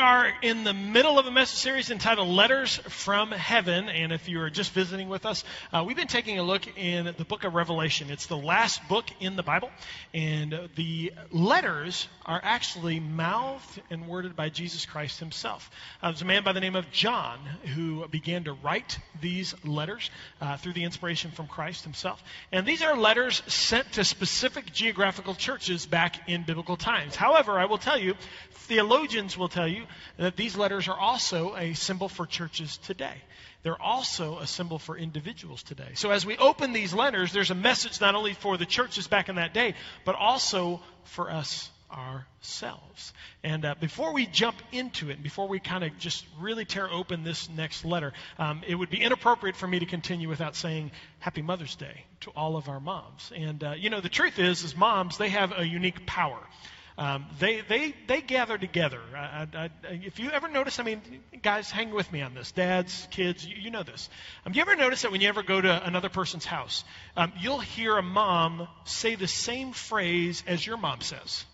Are in the middle of a message series entitled Letters from Heaven. And if you are just visiting with us, uh, we've been taking a look in the book of Revelation. It's the last book in the Bible. And the letters are actually mouthed and worded by Jesus Christ himself. Uh, there's a man by the name of John who began to write these letters uh, through the inspiration from Christ himself. And these are letters sent to specific geographical churches back in biblical times. However, I will tell you, theologians will tell tell you that these letters are also a symbol for churches today. They're also a symbol for individuals today. So as we open these letters, there's a message not only for the churches back in that day, but also for us ourselves. And uh, before we jump into it, before we kind of just really tear open this next letter, um, it would be inappropriate for me to continue without saying Happy Mother's Day to all of our moms. And uh, you know, the truth is, as moms, they have a unique power. Um, they, they, they gather together. I, I, if you ever notice, I mean, guys, hang with me on this. Dads, kids, you, you know this. Um, you ever notice that when you ever go to another person's house, um, you'll hear a mom say the same phrase as your mom says?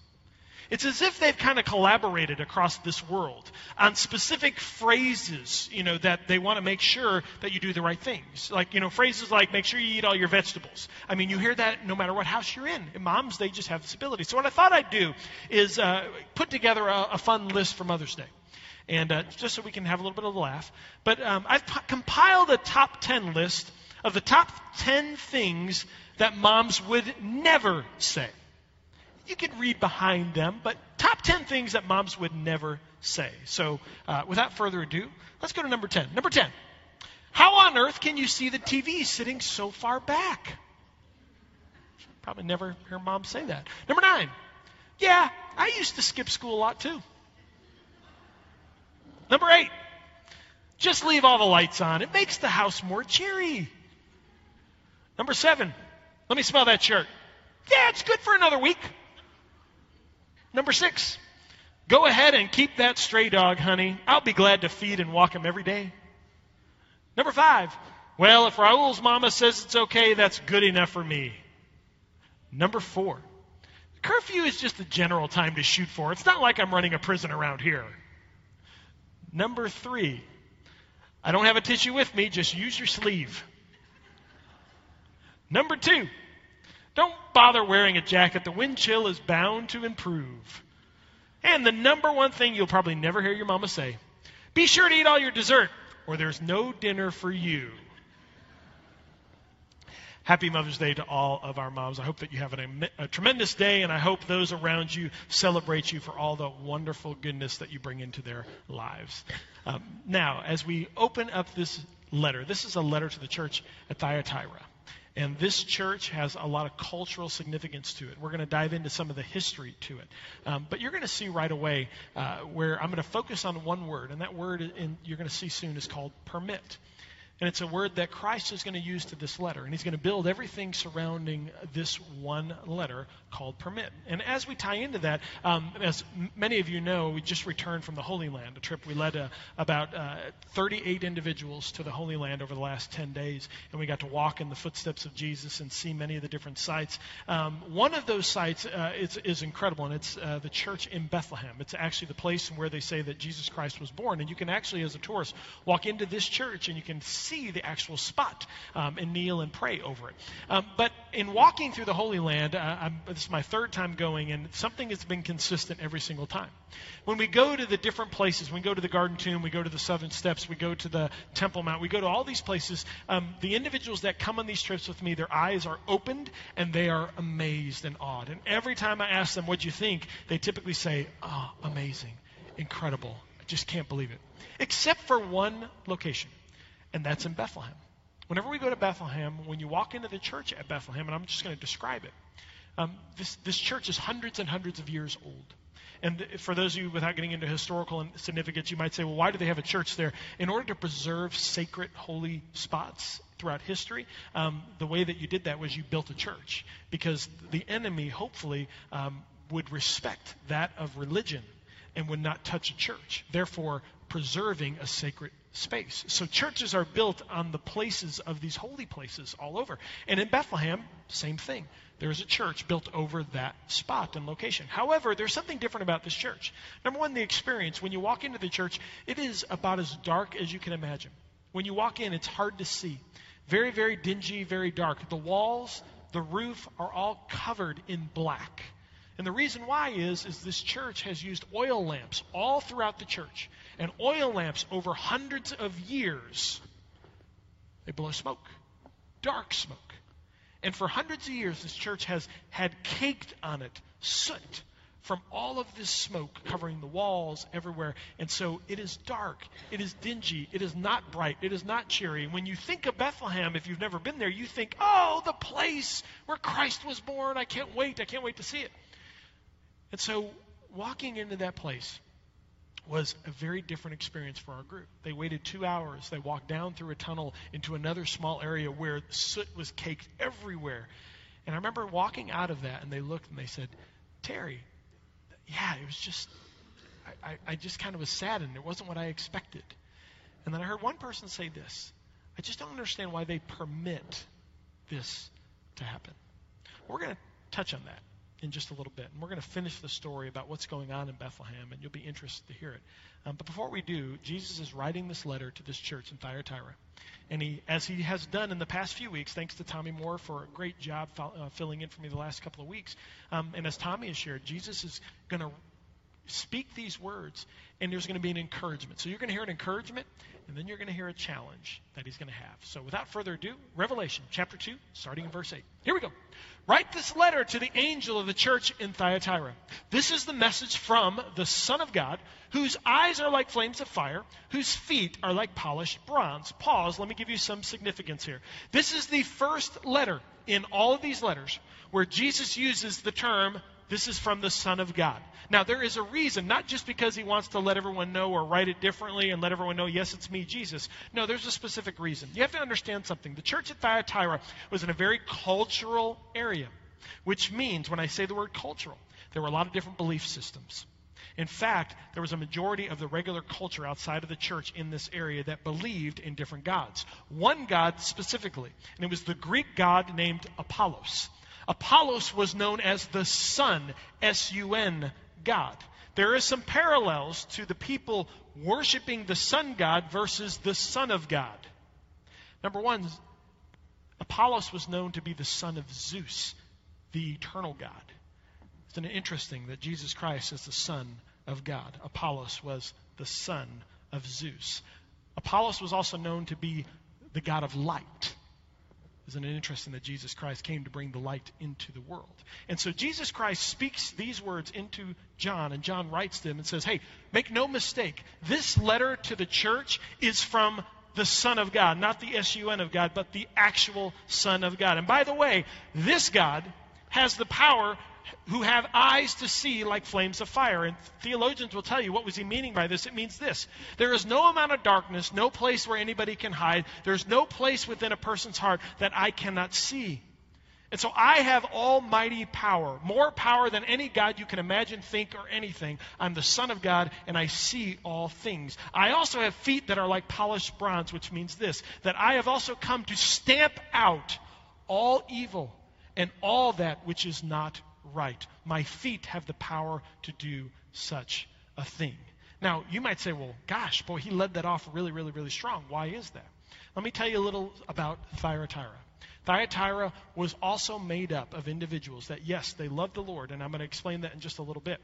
It's as if they've kind of collaborated across this world on specific phrases, you know, that they want to make sure that you do the right things. Like, you know, phrases like, make sure you eat all your vegetables. I mean, you hear that no matter what house you're in. And moms, they just have this ability. So what I thought I'd do is uh, put together a, a, fun list for Mother's Day. And uh, just so we can have a little bit of a laugh. But um, I've p- compiled a top 10 list of the top 10 things that moms would never say you could read behind them, but top 10 things that moms would never say. So, uh, without further ado, let's go to number 10. Number 10. How on earth can you see the TV sitting so far back? Probably never hear mom say that. Number 9. Yeah, I used to skip school a lot too. Number 8. Just leave all the lights on. It makes the house more cheery. Number 7. Let me smell that shirt. Yeah, it's good for another week. Number six, go ahead and keep that stray dog, honey. I'll be glad to feed and walk him every day. Number five, well, if Raul's mama says it's okay, that's good enough for me. Number four, curfew is just a general time to shoot for. It's not like I'm running a prison around here. Number three, I don't have a tissue with me, just use your sleeve. Number two, don't bother wearing a jacket. The wind chill is bound to improve. And the number one thing you'll probably never hear your mama say be sure to eat all your dessert, or there's no dinner for you. Happy Mother's Day to all of our moms. I hope that you have a, a, tremendous day, and I hope those around you celebrate you for all the wonderful goodness that you bring into their lives. Um, now, as we open up this letter, this is a letter to the church at Thyatira. And this church has a lot of cultural significance to it. We're going to dive into some of the history to it. Um, but you're going to see right away uh, where I'm going to focus on one word, and that word in, you're going to see soon is called permit. And it's a word that Christ is going to use to this letter. And he's going to build everything surrounding this one letter called permit. And as we tie into that, um, as many of you know, we just returned from the Holy Land, a trip we led uh, about uh, 38 individuals to the Holy Land over the last 10 days. And we got to walk in the footsteps of Jesus and see many of the different sites. Um, one of those sites uh, is, is, incredible, and it's uh, the church in Bethlehem. It's actually the place where they say that Jesus Christ was born. And you can actually, as a tourist, walk into this church and you can see the actual spot um, and kneel and pray over it. Um, but in walking through the Holy Land, uh, this is my third time going, and something has been consistent every single time. When we go to the different places, we go to the Garden Tomb, we go to the Southern Steps, we go to the Temple Mount, we go to all these places, um, the individuals that come on these trips with me, their eyes are opened and they are amazed and awed. And every time I ask them, What'd you think? they typically say, Oh, amazing, incredible. I just can't believe it. Except for one location and that's in Bethlehem. Whenever we go to Bethlehem, when you walk into the church at Bethlehem, and I'm just going to describe it, um, this, this church is hundreds and hundreds of years old. And for those of you without getting into historical significance, you might say, well, why do they have a church there? In order to preserve sacred, holy spots throughout history, um, the way that you did that was you built a church because the enemy, hopefully, um, would respect that of religion and would not touch a church, therefore preserving a sacred space. So churches are built on the places of these holy places all over. And in Bethlehem, same thing. There is a church built over that spot and location. However, there's something different about this church. Number one, the experience. When you walk into the church, it is about as dark as you can imagine. When you walk in, it's hard to see. Very, very dingy, very dark. The walls, the roof are all covered in black. And the reason why is, is this church has used oil lamps all throughout the church. And oil lamps over hundreds of years, they blow smoke, dark smoke. And for hundreds of years, this church has had caked on it soot from all of this smoke covering the walls everywhere. And so it is dark. It is dingy. It is not bright. It is not cheery. And when you think of Bethlehem, if you've never been there, you think, oh, the place where Christ was born. I can't wait. I can't wait to see it. And so walking into that place was a very different experience for our group. They waited two hours. They walked down through a tunnel into another small area where soot was caked everywhere. And I remember walking out of that, and they looked and they said, Terry, yeah, it was just, I, I, I just kind of was saddened. It wasn't what I expected. And then I heard one person say this I just don't understand why they permit this to happen. We're going to touch on that in just a little bit. And we're going to finish the story about what's going on in Bethlehem, and you'll be interested to hear it. Um, but before we do, Jesus is writing this letter to this church in Thyatira. And he, as he has done in the past few weeks, thanks to Tommy Moore for a great job uh, filling in for me the last couple of weeks. Um, and as Tommy has shared, Jesus is going to speak these words, and there's going to be an encouragement. So you're going to hear an encouragement, and then you're going to hear a challenge that he's going to have. So without further ado, Revelation chapter 2, starting in verse 8. Here we go. Write this letter to the angel of the church in Thyatira. This is the message from the Son of God, whose eyes are like flames of fire, whose feet are like polished bronze. Pause. Let me give you some significance here. This is the first letter in all of these letters where Jesus uses the term this is from the Son of God. Now, there is a reason, not just because he wants to let everyone know or write it differently and let everyone know, yes, it's me, Jesus. No, there's a specific reason. You have to understand something. The church at Thyatira was in a very cultural area, which means, when I say the word cultural, there were a lot of different belief systems. In fact, there was a majority of the regular culture outside of the church in this area that believed in different gods. One god specifically, and it was the Greek god named Apollos. Apollos was known as the sun, S U N, God. There is some parallels to the people worshiping the sun god versus the son of God. Number one, Apollos was known to be the son of Zeus, the eternal God. Isn't it interesting that Jesus Christ is the son of God? Apollos was the son of Zeus. Apollos was also known to be the God of light. Isn't it interesting that Jesus Christ came to bring the light into the world? And so Jesus Christ speaks these words into John, and John writes them and says, Hey, make no mistake, this letter to the church is from the Son of God, not the S U N of God, but the actual Son of God. And by the way, this God has the power who have eyes to see like flames of fire. And theologians will tell you what was he meaning by this. It means this. There is no amount of darkness, no place where anybody can hide. There's no place within a person's heart that I cannot see. And so I have almighty power, more power than any God you can imagine, think, or anything. I'm the Son of God, and I see all things. I also have feet that are like polished bronze, which means this that I have also come to stamp out all evil and all that which is not right. My feet have the power to do such a thing. Now, you might say, well, gosh, boy, he led that off really, really, really strong. Why is that? Let me tell you a little about Thyatira. Thyatira was also made up of individuals that, yes, they loved the Lord, and I'm going to explain that in just a little bit.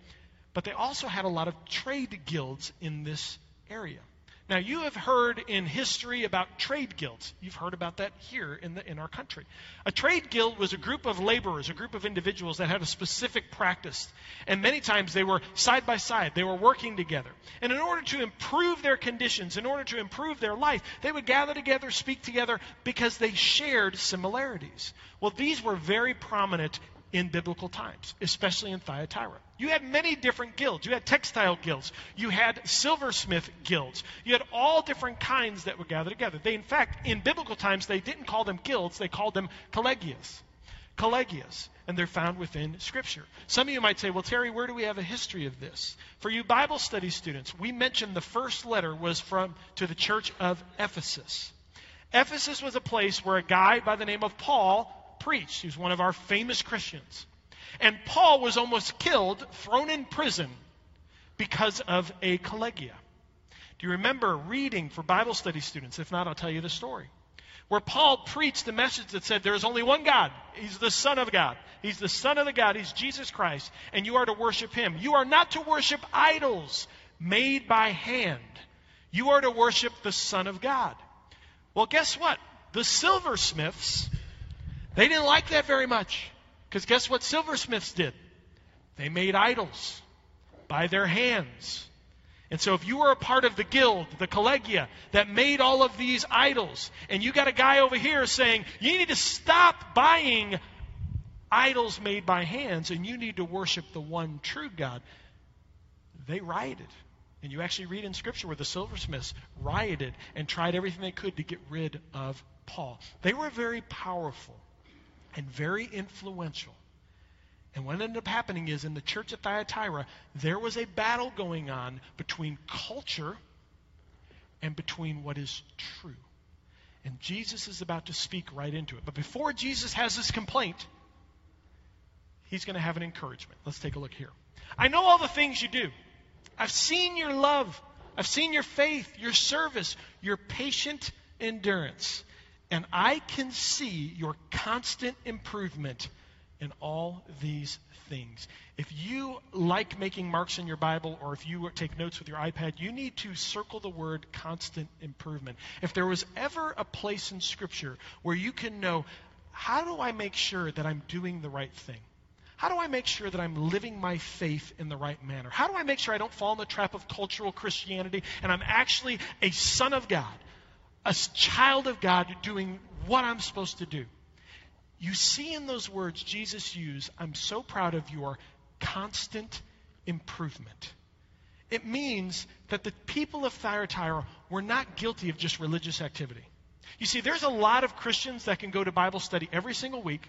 But they also had a lot of trade guilds in this area. Now, you have heard in history about trade guilds. You've heard about that here in, the, in our country. A trade guild was a group of laborers, a group of individuals that had a specific practice. And many times they were side by side, they were working together. And in order to improve their conditions, in order to improve their life, they would gather together, speak together, because they shared similarities. Well, these were very prominent in biblical times, especially in Thyatira. You had many different guilds. You had textile guilds. You had silversmith guilds. You had all different kinds that would gather together. They, in fact, in biblical times, they didn't call them guilds, they called them collegias. Collegias. And they're found within Scripture. Some of you might say, well, Terry, where do we have a history of this? For you Bible study students, we mentioned the first letter was from to the church of Ephesus. Ephesus was a place where a guy by the name of Paul preached. He was one of our famous Christians. And Paul was almost killed, thrown in prison because of a collegia. Do you remember reading for Bible study students? If not, I'll tell you the story. Where Paul preached the message that said there is only one God. He's the Son of God. He's the Son of the God. He's Jesus Christ. And you are to worship Him. You are not to worship idols made by hand. You are to worship the Son of God. Well, guess what? The silversmiths, they didn't like that very much. Because guess what silversmiths did? They made idols by their hands. And so if you were a part of the guild, the collegia, that made all of these idols, and you got a guy over here saying, you need to stop buying idols made by hands and you need to worship the one true God, they rioted. And you actually read in Scripture where the silversmiths rioted and tried everything they could to get rid of Paul. They were very powerful and very influential. And what ended up happening is in the church at Thyatira, there was a battle going on between culture and between what is true. And Jesus is about to speak right into it. But before Jesus has this complaint, he's going to have an encouragement. Let's take a look here. I know all the things you do. I've seen your love. I've seen your faith, your service, your patient endurance. And I can see your constant improvement in all these things. If you like making marks in your Bible or if you take notes with your iPad, you need to circle the word constant improvement. If there was ever a place in Scripture where you can know, how do I make sure that I'm doing the right thing? How do I make sure that I'm living my faith in the right manner? How do I make sure I don't fall in the trap of cultural Christianity and I'm actually a son of God? A child of God doing what I'm supposed to do. You see in those words Jesus used, I'm so proud of your constant improvement. It means that the people of Thyatira were not guilty of just religious activity. You see, there's a lot of Christians that can go to Bible study every single week,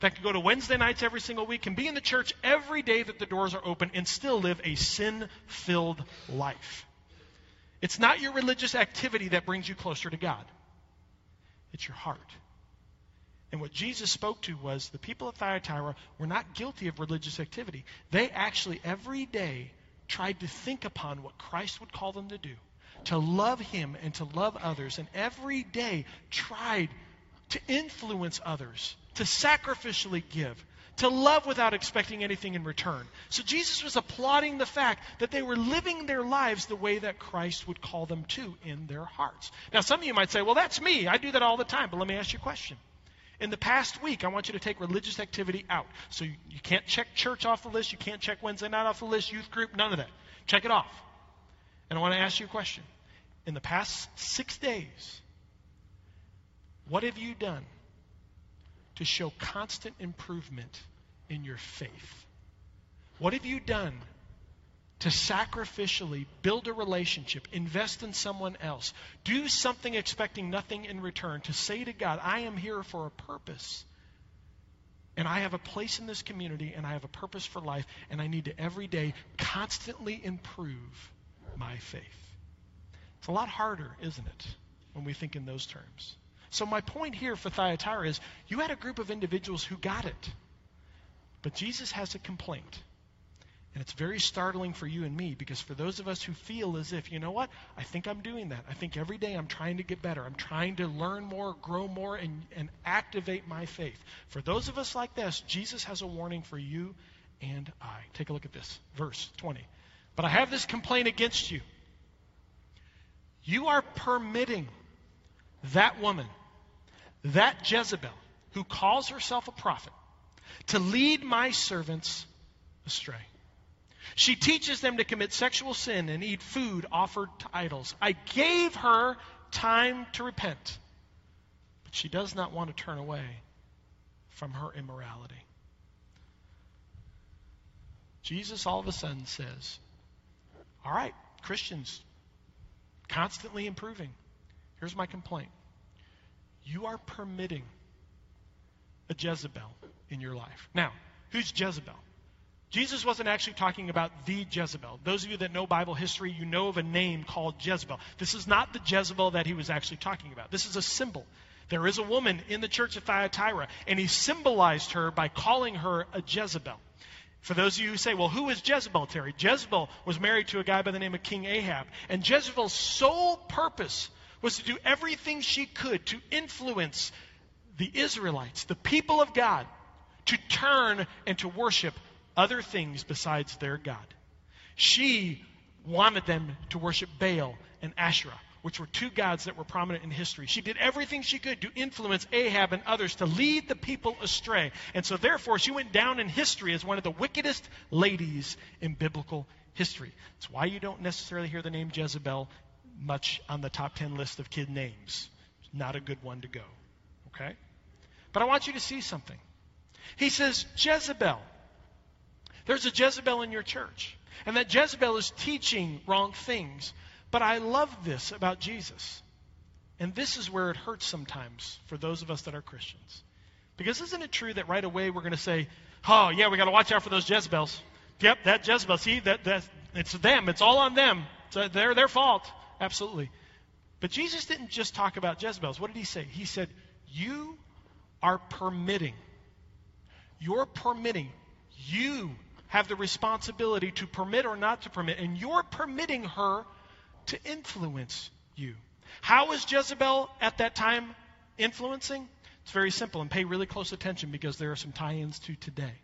that can go to Wednesday nights every single week, can be in the church every day that the doors are open, and still live a sin filled life. It's not your religious activity that brings you closer to God, it's your heart. And what Jesus spoke to was the people of Thyatira were not guilty of religious activity. They actually, every day, tried to think upon what Christ would call them to do, to love Him and to love others, and every day tried to influence others, to sacrificially give, to love without expecting anything in return. So Jesus was applauding the fact that they were living their lives the way that Christ would call them to in their hearts. Now, some of you might say, well, that's me. I do that all the time. But let me ask you a question. In the past week, I want you to take religious activity out. So you, you can't check church off the list. You can't check Wednesday night off the list, youth group, none of that. Check it off. And I want to ask you a question. In the past six days, what have you done to show constant improvement in your faith? What have you done to sacrificially build a relationship, invest in someone else, do something expecting nothing in return, to say to God, I am here for a purpose. And I have a place in this community, and I have a purpose for life, and I need to every day constantly improve my faith. It's a lot harder, isn't it, when we think in those terms? So, my point here for Thyatira is you had a group of individuals who got it. But Jesus has a complaint. And it's very startling for you and me because for those of us who feel as if, you know what, I think I'm doing that. I think every day I'm trying to get better. I'm trying to learn more, grow more, and, and activate my faith. For those of us like this, Jesus has a warning for you and I. Take a look at this. Verse 20. But I have this complaint against you. You are permitting that woman that Jezebel, who calls herself a prophet, to lead my servants astray. She teaches them to commit sexual sin and eat food offered to idols. I gave her time to repent, but she does not want to turn away from her immorality. Jesus all of a sudden says, All right, Christians, constantly improving. Here's my complaint you are permitting a Jezebel in your life. Now, who's Jezebel? Jesus wasn't actually talking about the Jezebel. Those of you that know Bible history, you know of a name called Jezebel. This is not the Jezebel that he was actually talking about. This is a symbol. There is a woman in the church of Thyatira, and he symbolized her by calling her a Jezebel. For those of you who say, well, who is Jezebel, Terry? Jezebel was married to a guy by the name of King Ahab. And Jezebel's sole purpose was to do everything she could to influence the Israelites, the people of God, to turn and to worship other things besides their God. She wanted them to worship Baal and Asherah, which were two gods that were prominent in history. She did everything she could to influence Ahab and others to lead the people astray. And so, therefore, she went down in history as one of the wickedest ladies in biblical history. That's why you don't necessarily hear the name Jezebel much on the top 10 list of kid names. Not a good one to go. Okay? But I want you to see something. He says, Jezebel. There's a Jezebel in your church. And that Jezebel is teaching wrong things. But I love this about Jesus. And this is where it hurts sometimes for those of us that are Christians. Because isn't it true that right away we're going to say, oh, yeah, we got to watch out for those Jezebels. Yep, that Jezebel. See, that, that, it's them. It's all on them. It's uh, their, their fault. Absolutely. But Jesus didn't just talk about Jezebels. What did he say? He said, You are permitting. You're permitting. You have the responsibility to permit or not to permit, and you're permitting her to influence you. How is Jezebel at that time influencing? It's very simple, and pay really close attention because there are some tie ins to today.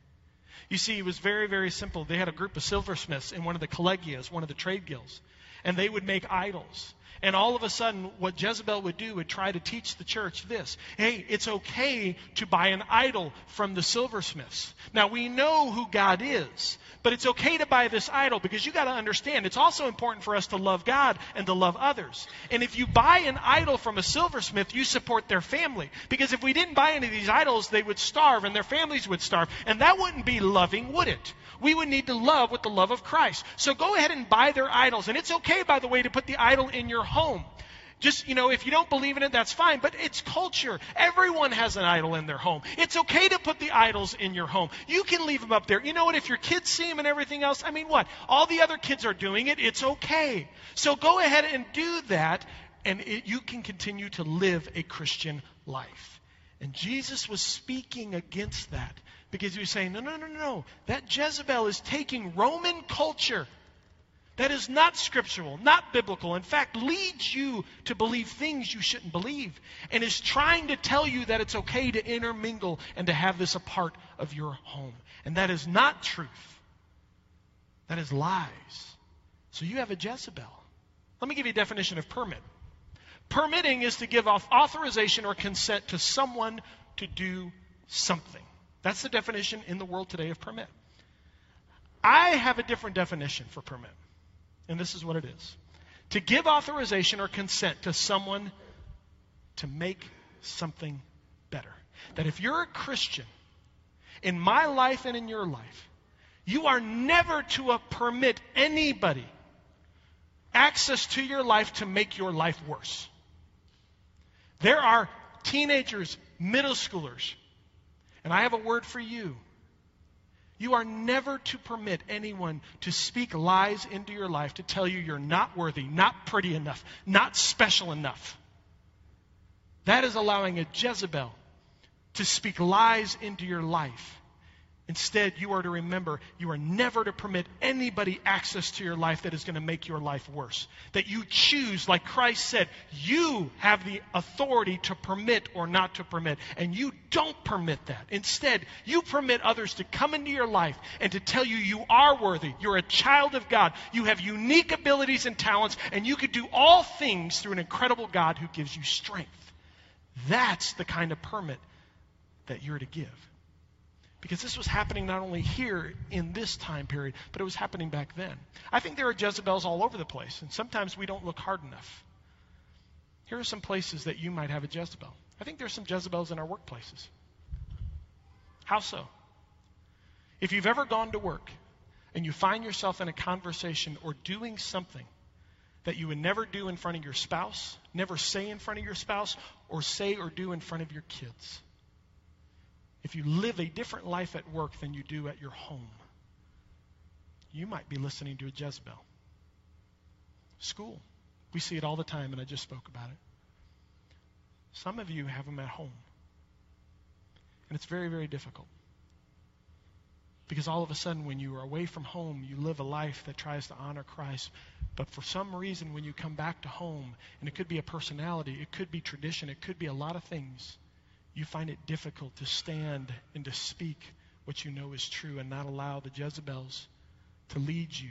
You see, it was very, very simple. They had a group of silversmiths in one of the collegias, one of the trade guilds, and they would make idols. And all of a sudden, what Jezebel would do would try to teach the church this hey, it's okay to buy an idol from the silversmiths. Now, we know who God is, but it's okay to buy this idol because you got to understand it's also important for us to love God and to love others. And if you buy an idol from a silversmith, you support their family. Because if we didn't buy any of these idols, they would starve and their families would starve. And that wouldn't be loving, would it? We would need to love with the love of Christ. So go ahead and buy their idols. And it's okay, by the way, to put the idol in your home. Just, you know, if you don't believe in it, that's fine. But it's culture. Everyone has an idol in their home. It's okay to put the idols in your home. You can leave them up there. You know what? If your kids see them and everything else, I mean, what? All the other kids are doing it. It's okay. So go ahead and do that, and it, you can continue to live a Christian life. And Jesus was speaking against that because he was saying, no, no, no, no. That Jezebel is taking Roman culture that is not scriptural, not biblical, in fact, leads you to believe things you shouldn't believe, and is trying to tell you that it's okay to intermingle and to have this a part of your home. And that is not truth. That is lies. So you have a Jezebel. Let me give you a definition of permit. Permitting is to give off authorization or consent to someone to do something. That's the definition in the world today of permit. I have a different definition for permit. And this is what it is to give authorization or consent to someone to make something better. That if you're a Christian, in my life and in your life, you are never to uh, permit anybody access to your life to make your life worse. There are teenagers, middle schoolers, and I have a word for you. You are never to permit anyone to speak lies into your life to tell you you're not worthy, not pretty enough, not special enough. That is allowing a Jezebel to speak lies into your life Instead, you are to remember you are never to permit anybody access to your life that is going to make your life worse. That you choose, like Christ said, you have the authority to permit or not to permit. And you don't permit that. Instead, you permit others to come into your life and to tell you you are worthy. You're a child of God. You have unique abilities and talents, and you could do all things through an incredible God who gives you strength. That's the kind of permit that you're to give. Because this was happening not only here in this time period, but it was happening back then. I think there are Jezebels all over the place, and sometimes we don't look hard enough. Here are some places that you might have a Jezebel. I think there's some Jezebels in our workplaces. How so? If you've ever gone to work, and you find yourself in a conversation or doing something that you would never do in front of your spouse, never say in front of your spouse, or say or do in front of your kids. If you live a different life at work than you do at your home, you might be listening to a Jezebel. School. We see it all the time, and I just spoke about it. Some of you have them at home. And it's very, very difficult. Because all of a sudden, when you are away from home, you live a life that tries to honor Christ. But for some reason, when you come back to home, and it could be a personality, it could be tradition, it could be a lot of things, you find it difficult to stand and to speak what you know is true and not allow the Jezebels to lead you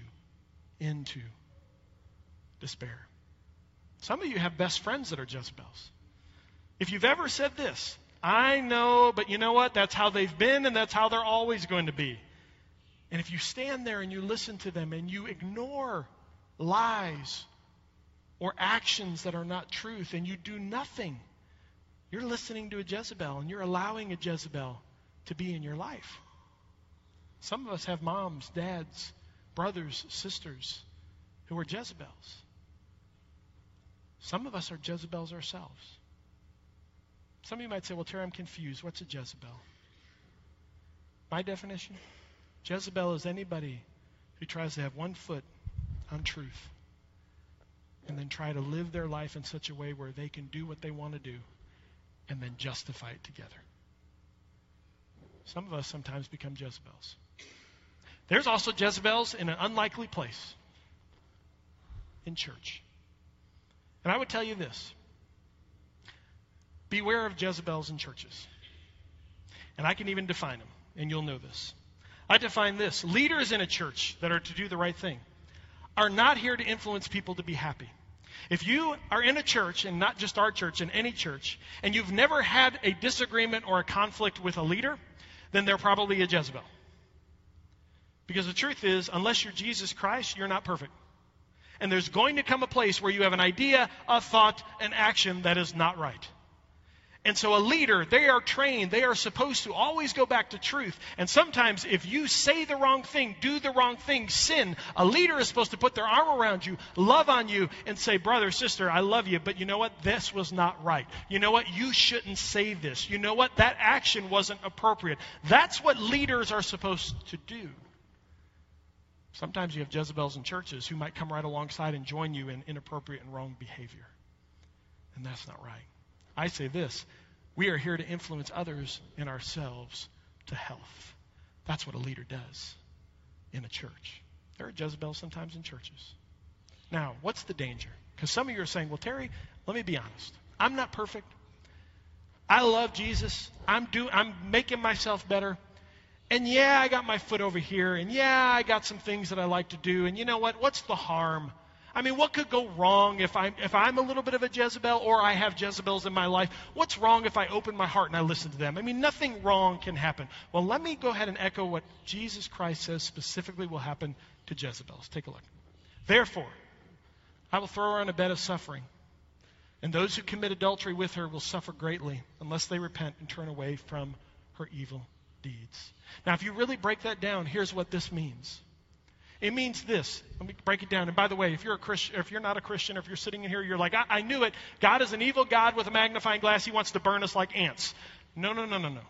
into despair. Some of you have best friends that are Jezebels. If you've ever said this, I know, but you know what? That's how they've been, and that's how they're always going to be. And if you stand there and you listen to them and you ignore lies or actions that are not truth and you do nothing, you're listening to a Jezebel and you're allowing a Jezebel to be in your life. Some of us have moms, dads, brothers, sisters who are Jezebels. Some of us are Jezebels ourselves. Some of you might say, well, Terry, I'm confused. What's a Jezebel? My definition Jezebel is anybody who tries to have one foot on truth and then try to live their life in such a way where they can do what they want to do and then justify it together. Some of us sometimes become Jezebels. There's also Jezebels in an unlikely place in church. And I would tell you this beware of Jezebels in churches. And I can even define them, and you'll know this. I define this leaders in a church that are to do the right thing are not here to influence people to be happy. If you are in a church, and not just our church, in any church, and you've never had a disagreement or a conflict with a leader, then they're probably a Jezebel. Because the truth is, unless you're Jesus Christ, you're not perfect. And there's going to come a place where you have an idea, a thought, an action that is not right. And so, a leader, they are trained, they are supposed to always go back to truth. And sometimes, if you say the wrong thing, do the wrong thing, sin, a leader is supposed to put their arm around you, love on you, and say, Brother, sister, I love you, but you know what? This was not right. You know what? You shouldn't say this. You know what? That action wasn't appropriate. That's what leaders are supposed to do. Sometimes you have Jezebels in churches who might come right alongside and join you in inappropriate and wrong behavior. And that's not right. I say this we are here to influence others and ourselves to health. That's what a leader does in a church. There are Jezebels sometimes in churches. Now, what's the danger? Because some of you are saying, well, Terry, let me be honest. I'm not perfect. I love Jesus. I'm, do, I'm making myself better. And yeah, I got my foot over here. And yeah, I got some things that I like to do. And you know what? What's the harm? I mean, what could go wrong if I'm, if I'm a little bit of a Jezebel or I have Jezebels in my life? What's wrong if I open my heart and I listen to them? I mean, nothing wrong can happen. Well, let me go ahead and echo what Jesus Christ says specifically will happen to Jezebels. Take a look. Therefore, I will throw her on a bed of suffering, and those who commit adultery with her will suffer greatly unless they repent and turn away from her evil deeds. Now, if you really break that down, here's what this means. It means this. Let me break it down. And by the way, if you're a Christian, if you're not a Christian, if you're sitting in here, you're like, I, I knew it. God is an evil God with a magnifying glass. He wants to burn us like ants. No, no, no, no, no.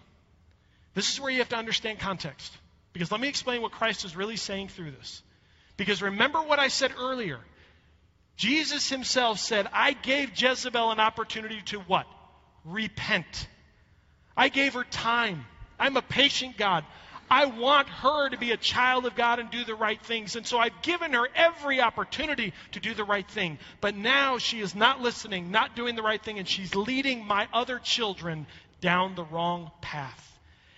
This is where you have to understand context. Because let me explain what Christ is really saying through this. Because remember what I said earlier. Jesus himself said, I gave Jezebel an opportunity to what? Repent. I gave her time. I'm a patient God. I want her to be a child of God and do the right things. And so I've given her every opportunity to do the right thing. But now she is not listening, not doing the right thing, and she's leading my other children down the wrong path.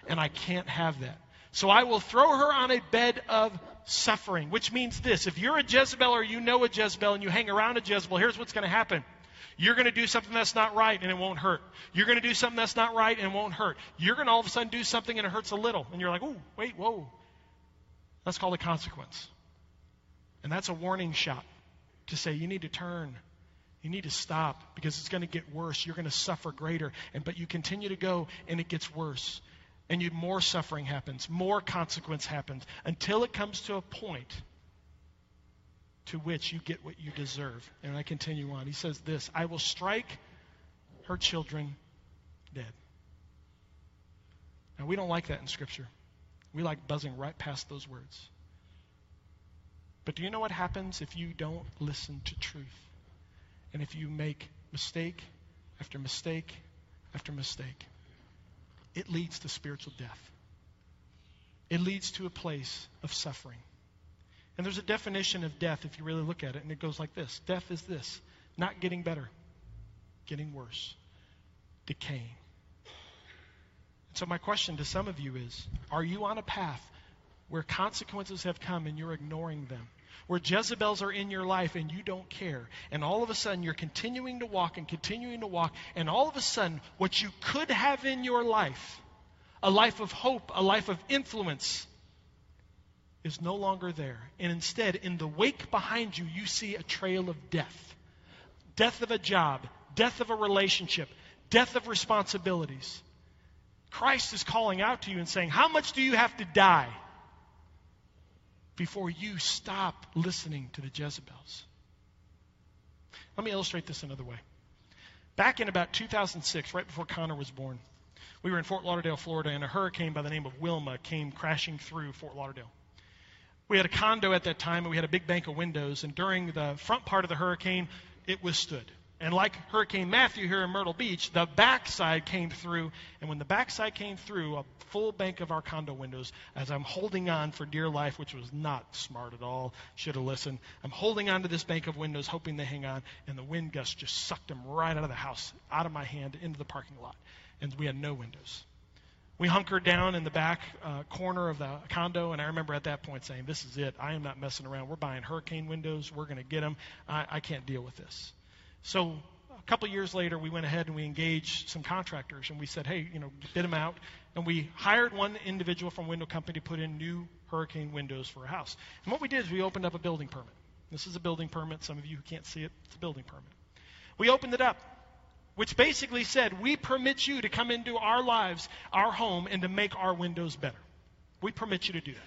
And I can't have that. So I will throw her on a bed of suffering, which means this. If you're a Jezebel or you know a Jezebel and you hang around a Jezebel, here's what's going to happen. You're going to do something that's not right and it won't hurt. You're going to do something that's not right and it won't hurt. You're going to all of a sudden do something and it hurts a little. And you're like, oh, wait, whoa. That's called a consequence. And that's a warning shot to say you need to turn. You need to stop because it's going to get worse. You're going to suffer greater. And but you continue to go and it gets worse. And you, more suffering happens, more consequence happens, until it comes to a point to which you get what you deserve. And I continue on. He says this I will strike her children dead. Now, we don't like that in Scripture. We like buzzing right past those words. But do you know what happens if you don't listen to truth? And if you make mistake after mistake after mistake? It leads to spiritual death. It leads to a place of suffering. And there's a definition of death if you really look at it, and it goes like this Death is this not getting better, getting worse, decaying. And so, my question to some of you is Are you on a path where consequences have come and you're ignoring them? Where Jezebels are in your life and you don't care. And all of a sudden you're continuing to walk and continuing to walk. And all of a sudden, what you could have in your life, a life of hope, a life of influence, is no longer there. And instead, in the wake behind you, you see a trail of death death of a job, death of a relationship, death of responsibilities. Christ is calling out to you and saying, How much do you have to die before you stop listening to the Jezebels? Let me illustrate this another way. Back in about 2006, right before Connor was born, we were in Fort Lauderdale, Florida, and a hurricane by the name of Wilma came crashing through Fort Lauderdale. We had a condo at that time, and we had a big bank of windows, and during the front part of the hurricane, it withstood. And like Hurricane Matthew here in Myrtle Beach, the backside came through. And when the backside came through, a full bank of our condo windows, as I'm holding on for dear life, which was not smart at all, should have listened. I'm holding on to this bank of windows, hoping they hang on. And the wind gust just sucked them right out of the house, out of my hand, into the parking lot. And we had no windows. We hunkered down in the back uh, corner of the condo, and I remember at that point saying, This is it. I am not messing around. We're buying hurricane windows. We're going to get them. I, I can't deal with this. So a couple years later, we went ahead and we engaged some contractors, and we said, hey, you know, bid them out. And we hired one individual from window company to put in new hurricane windows for a house. And what we did is we opened up a building permit. This is a building permit. Some of you who can't see it, it's a building permit. We opened it up, which basically said, we permit you to come into our lives, our home, and to make our windows better. We permit you to do that.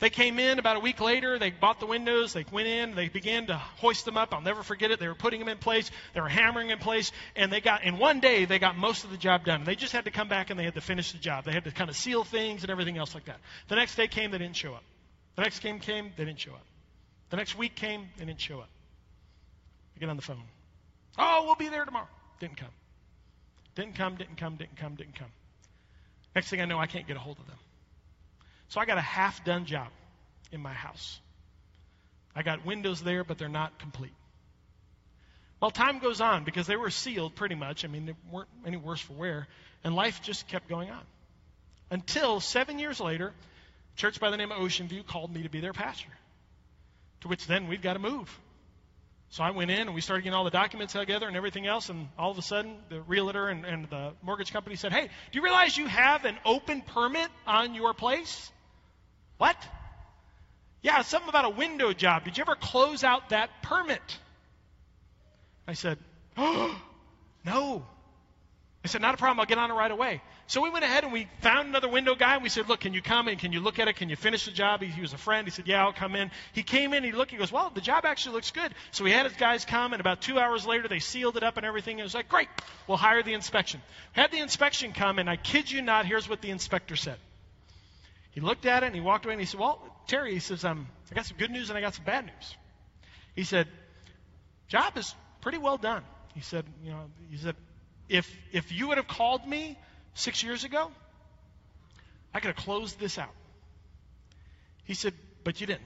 They came in about a week later. They bought the windows. They went in. They began to hoist them up. I'll never forget it. They were putting them in place. They were hammering in place. And they got, in one day, they got most of the job done. They just had to come back and they had to finish the job. They had to kind of seal things and everything else like that. The next day came, they didn't show up. The next game came, they didn't show up. The next week came, they didn't show up. I get on the phone. Oh, we'll be there tomorrow. Didn't come. Didn't come, didn't come, didn't come, didn't come. Next thing I know, I can't get a hold of them. So I got a half done job in my house. I got windows there, but they're not complete. Well, time goes on because they were sealed pretty much. I mean, they weren't any worse for wear. And life just kept going on. Until seven years later, a church by the name of Ocean View called me to be their pastor. To which then we've got to move. So I went in and we started getting all the documents together and everything else. And all of a sudden, the realtor and, and the mortgage company said, Hey, do you realize you have an open permit on your place? What? Yeah, something about a window job. Did you ever close out that permit? I said, Oh, no. I said, Not a problem. I'll get on it right away. So we went ahead and we found another window guy and we said, Look, can you come and can you look at it? Can you finish the job? He, he was a friend. He said, Yeah, I'll come in. He came in, he looked, he goes, Well, the job actually looks good. So he had his guys come and about two hours later they sealed it up and everything. It was like, Great, we'll hire the inspection. Had the inspection come and I kid you not, here's what the inspector said. He looked at it and he walked away and he said, Well, Terry, he says, um, I got some good news and I got some bad news. He said, Job is pretty well done. He said, you know, he said, if if you would have called me six years ago, I could have closed this out. He said, but you didn't.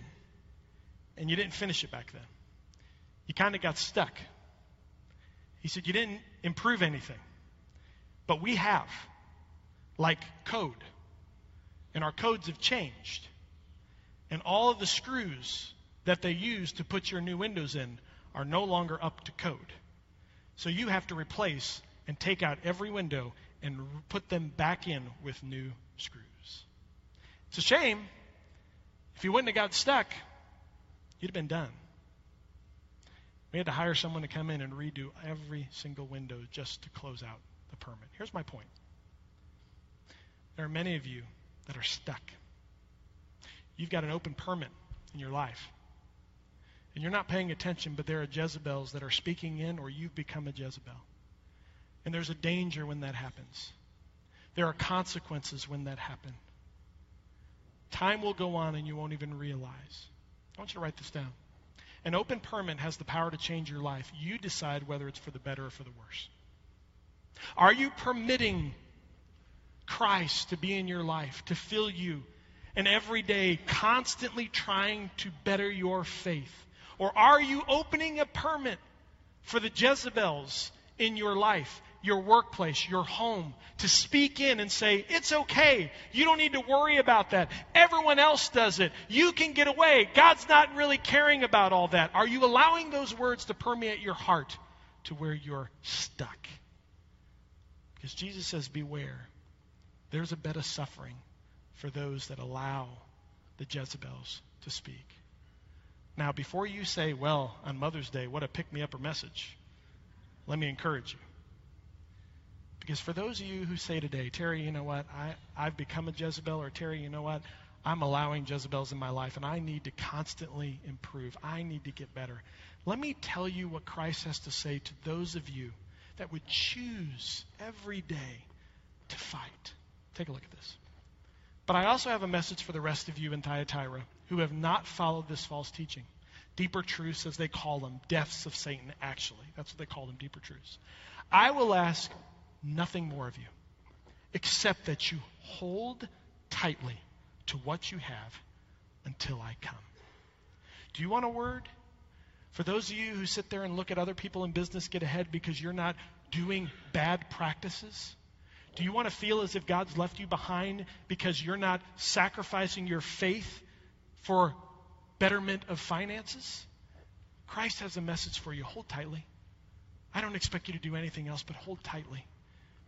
And you didn't finish it back then. You kind of got stuck. He said, you didn't improve anything. But we have, like code and our codes have changed. And all of the screws that they use to put your new windows in are no longer up to code. So you have to replace and take out every window and put them back in with new screws. It's a shame. If you wouldn't have got stuck, you'd have been done. We had to hire someone to come in and redo every single window just to close out the permit. Here's my point there are many of you that are stuck. You've got an open permit in your life. And you're not paying attention, but there are Jezebels that are speaking in, or you've become a Jezebel. And there's a danger when that happens. There are consequences when that happens. Time will go on and you won't even realize. I want you to write this down. An open permit has the power to change your life. You decide whether it's for the better or for the worse. Are you permitting Christ to be in your life, to fill you, and every day constantly trying to better your faith? Or are you opening a permit for the Jezebels in your life your workplace, your home, to speak in and say, It's okay. You don't need to worry about that. Everyone else does it. You can get away. God's not really caring about all that. Are you allowing those words to permeate your heart to where you're stuck? Because Jesus says, Beware. There's a bed of suffering for those that allow the Jezebels to speak. Now, before you say, Well, on Mother's Day, what a pick me up or message, let me encourage you. Because for those of you who say today, Terry, you know what? I, I've become a Jezebel, or Terry, you know what? I'm allowing Jezebels in my life, and I need to constantly improve. I need to get better. Let me tell you what Christ has to say to those of you that would choose every day to fight. Take a look at this. But I also have a message for the rest of you in Thyatira who have not followed this false teaching. Deeper truths, as they call them, deaths of Satan, actually. That's what they call them, deeper truths. I will ask nothing more of you except that you hold tightly to what you have until I come. Do you want a word? For those of you who sit there and look at other people in business get ahead because you're not doing bad practices? Do you want to feel as if God's left you behind because you're not sacrificing your faith for betterment of finances? Christ has a message for you. Hold tightly. I don't expect you to do anything else, but hold tightly.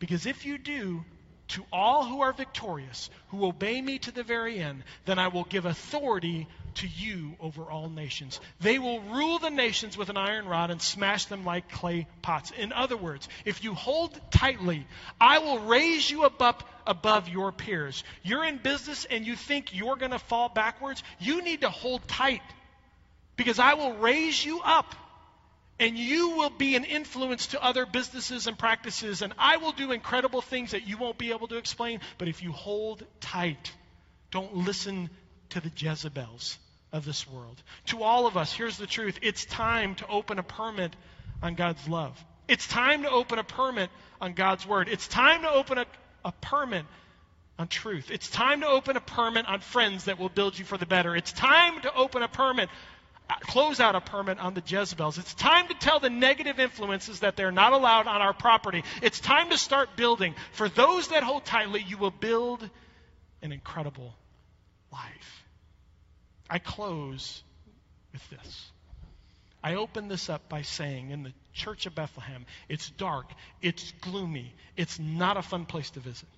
Because if you do, to all who are victorious, who obey me to the very end, then I will give authority to you over all nations. They will rule the nations with an iron rod and smash them like clay pots. In other words, if you hold tightly, I will raise you above, above your peers. You're in business and you think you're going to fall backwards, you need to hold tight because I will raise you up and you will be an influence to other businesses and practices, and I will do incredible things that you won't be able to explain. But if you hold tight, don't listen to the Jezebels of this world. To all of us, here's the truth it's time to open a permit on God's love. It's time to open a permit on God's word. It's time to open a, a permit on truth. It's time to open a permit on friends that will build you for the better. It's time to open a permit close out a permit on the Jezebels. It's time to tell the negative influences that they're not allowed on our property. It's time to start building. For those that hold tightly, you will build an incredible life. I close with this. I open this up by saying in the church of Bethlehem, it's dark, it's gloomy, it's not a fun place to visit.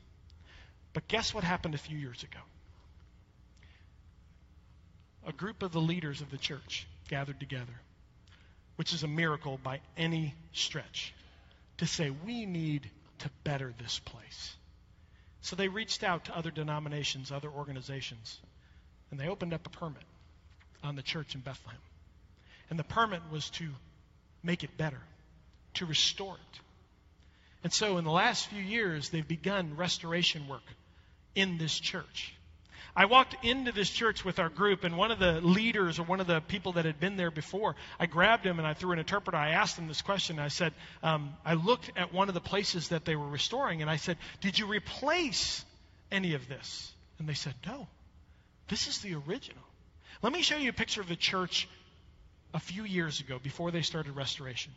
But guess what happened a few years ago? A group of the leaders of the church gathered together, which is a miracle by any stretch, to say, we need to better this place. So they reached out to other denominations, other organizations, and they opened up a permit on the church in Bethlehem. And the permit was to make it better, to restore it. And so in the last few years, they've begun restoration work in this church. I walked into this church with our group, and one of the leaders or one of the people that had been there before, I grabbed him and I through an interpreter. I asked him this question. I said, um, I looked at one of the places that they were restoring, and I said, Did you replace any of this? And they said, No. This is the original. Let me show you a picture of the church a few years ago before they started restoration.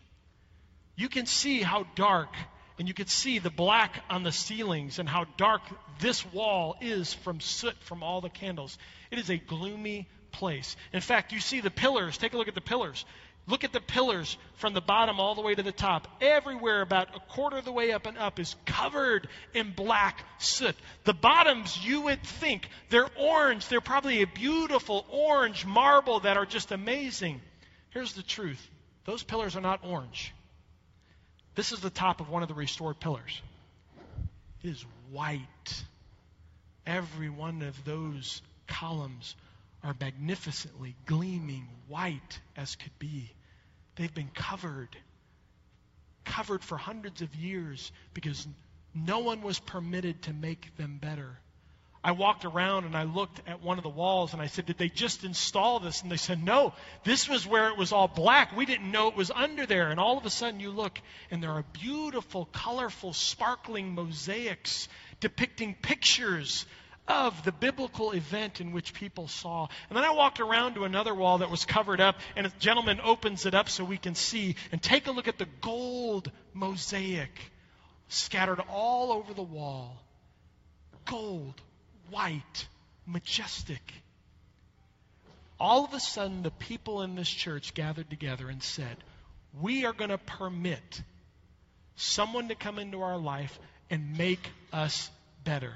You can see how dark and you could see the black on the ceilings and how dark this wall is from soot from all the candles. It is a gloomy place. In fact, you see the pillars. Take a look at the pillars. Look at the pillars from the bottom all the way to the top. Everywhere, about a quarter of the way up and up, is covered in black soot. The bottoms, you would think, they're orange. They're probably a beautiful orange marble that are just amazing. Here's the truth those pillars are not orange. This is the top of one of the restored pillars. It is white. Every one of those columns are magnificently gleaming white as could be. They've been covered, covered for hundreds of years because no one was permitted to make them better. I walked around and I looked at one of the walls and I said, Did they just install this? And they said, No, this was where it was all black. We didn't know it was under there. And all of a sudden you look and there are beautiful, colorful, sparkling mosaics depicting pictures of the biblical event in which people saw. And then I walked around to another wall that was covered up, and a gentleman opens it up so we can see and take a look at the gold mosaic scattered all over the wall. Gold white, majestic. All of a sudden, the people in this church gathered together and said, We are going to permit someone to come into our life and make us better.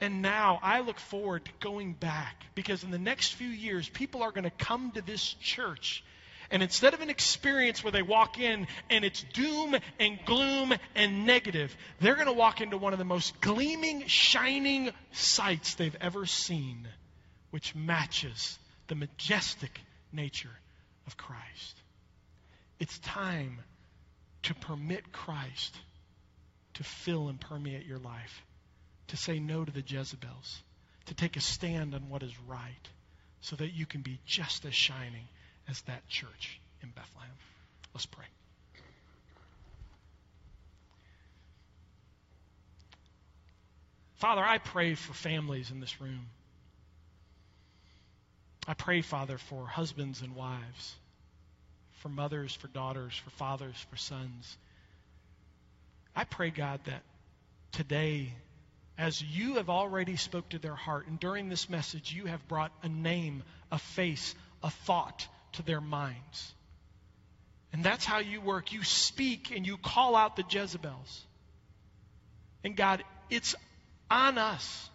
And now I look forward to going back because in the next few years, people are going to come to this church and instead of an experience where they walk in and it's doom and gloom and negative, they're going to walk into one of the most gleaming, shining sights they've ever seen, which matches the majestic nature of Christ. It's time to permit Christ to fill and permeate your life, to say no to the Jezebels, to take a stand on what is right, so that you can be just as shining as that church in Bethlehem. Let's pray. Father, I pray for families in this room. I pray, Father, for husbands and wives, for mothers, for daughters, for fathers, for sons. I pray, God, that today, as you have already spoke to their heart, and during this message, you have brought a name, a face, a thought to their minds. And that's how you work. You speak and you call out the Jezebels. And God, it's on us.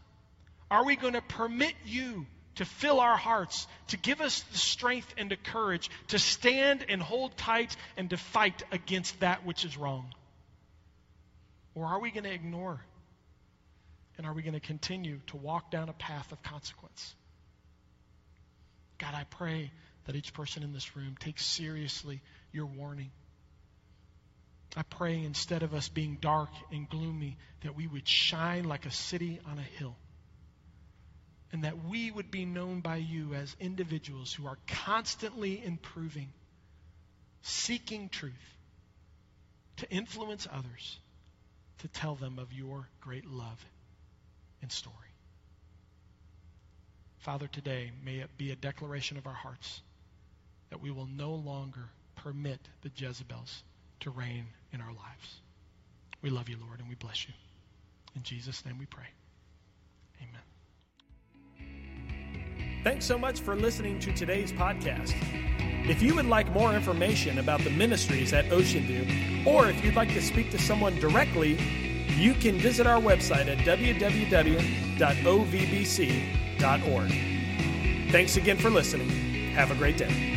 Are we going to permit you to fill our hearts, to give us the strength and the courage to stand and hold tight and to fight against that which is wrong? Or are we going to ignore? And are we going to continue to walk down a path of consequence? God, I pray that each person in this room takes seriously your warning. I pray instead of us being dark and gloomy, that we would shine like a city on a hill. And that we would be known by you as individuals who are constantly improving, seeking truth, to influence others, to tell them of your great love and story. Father, today, may it be a declaration of our hearts that we will no longer permit the Jezebels to reign in our lives. We love you, Lord, and we bless you. In Jesus' name we pray. Amen. Thanks so much for listening to today's podcast. If you would like more information about the ministries at Ocean View, or if you'd like to speak to someone directly, you can visit our website at www.ovbc.org. Thanks again for listening. Have a great day.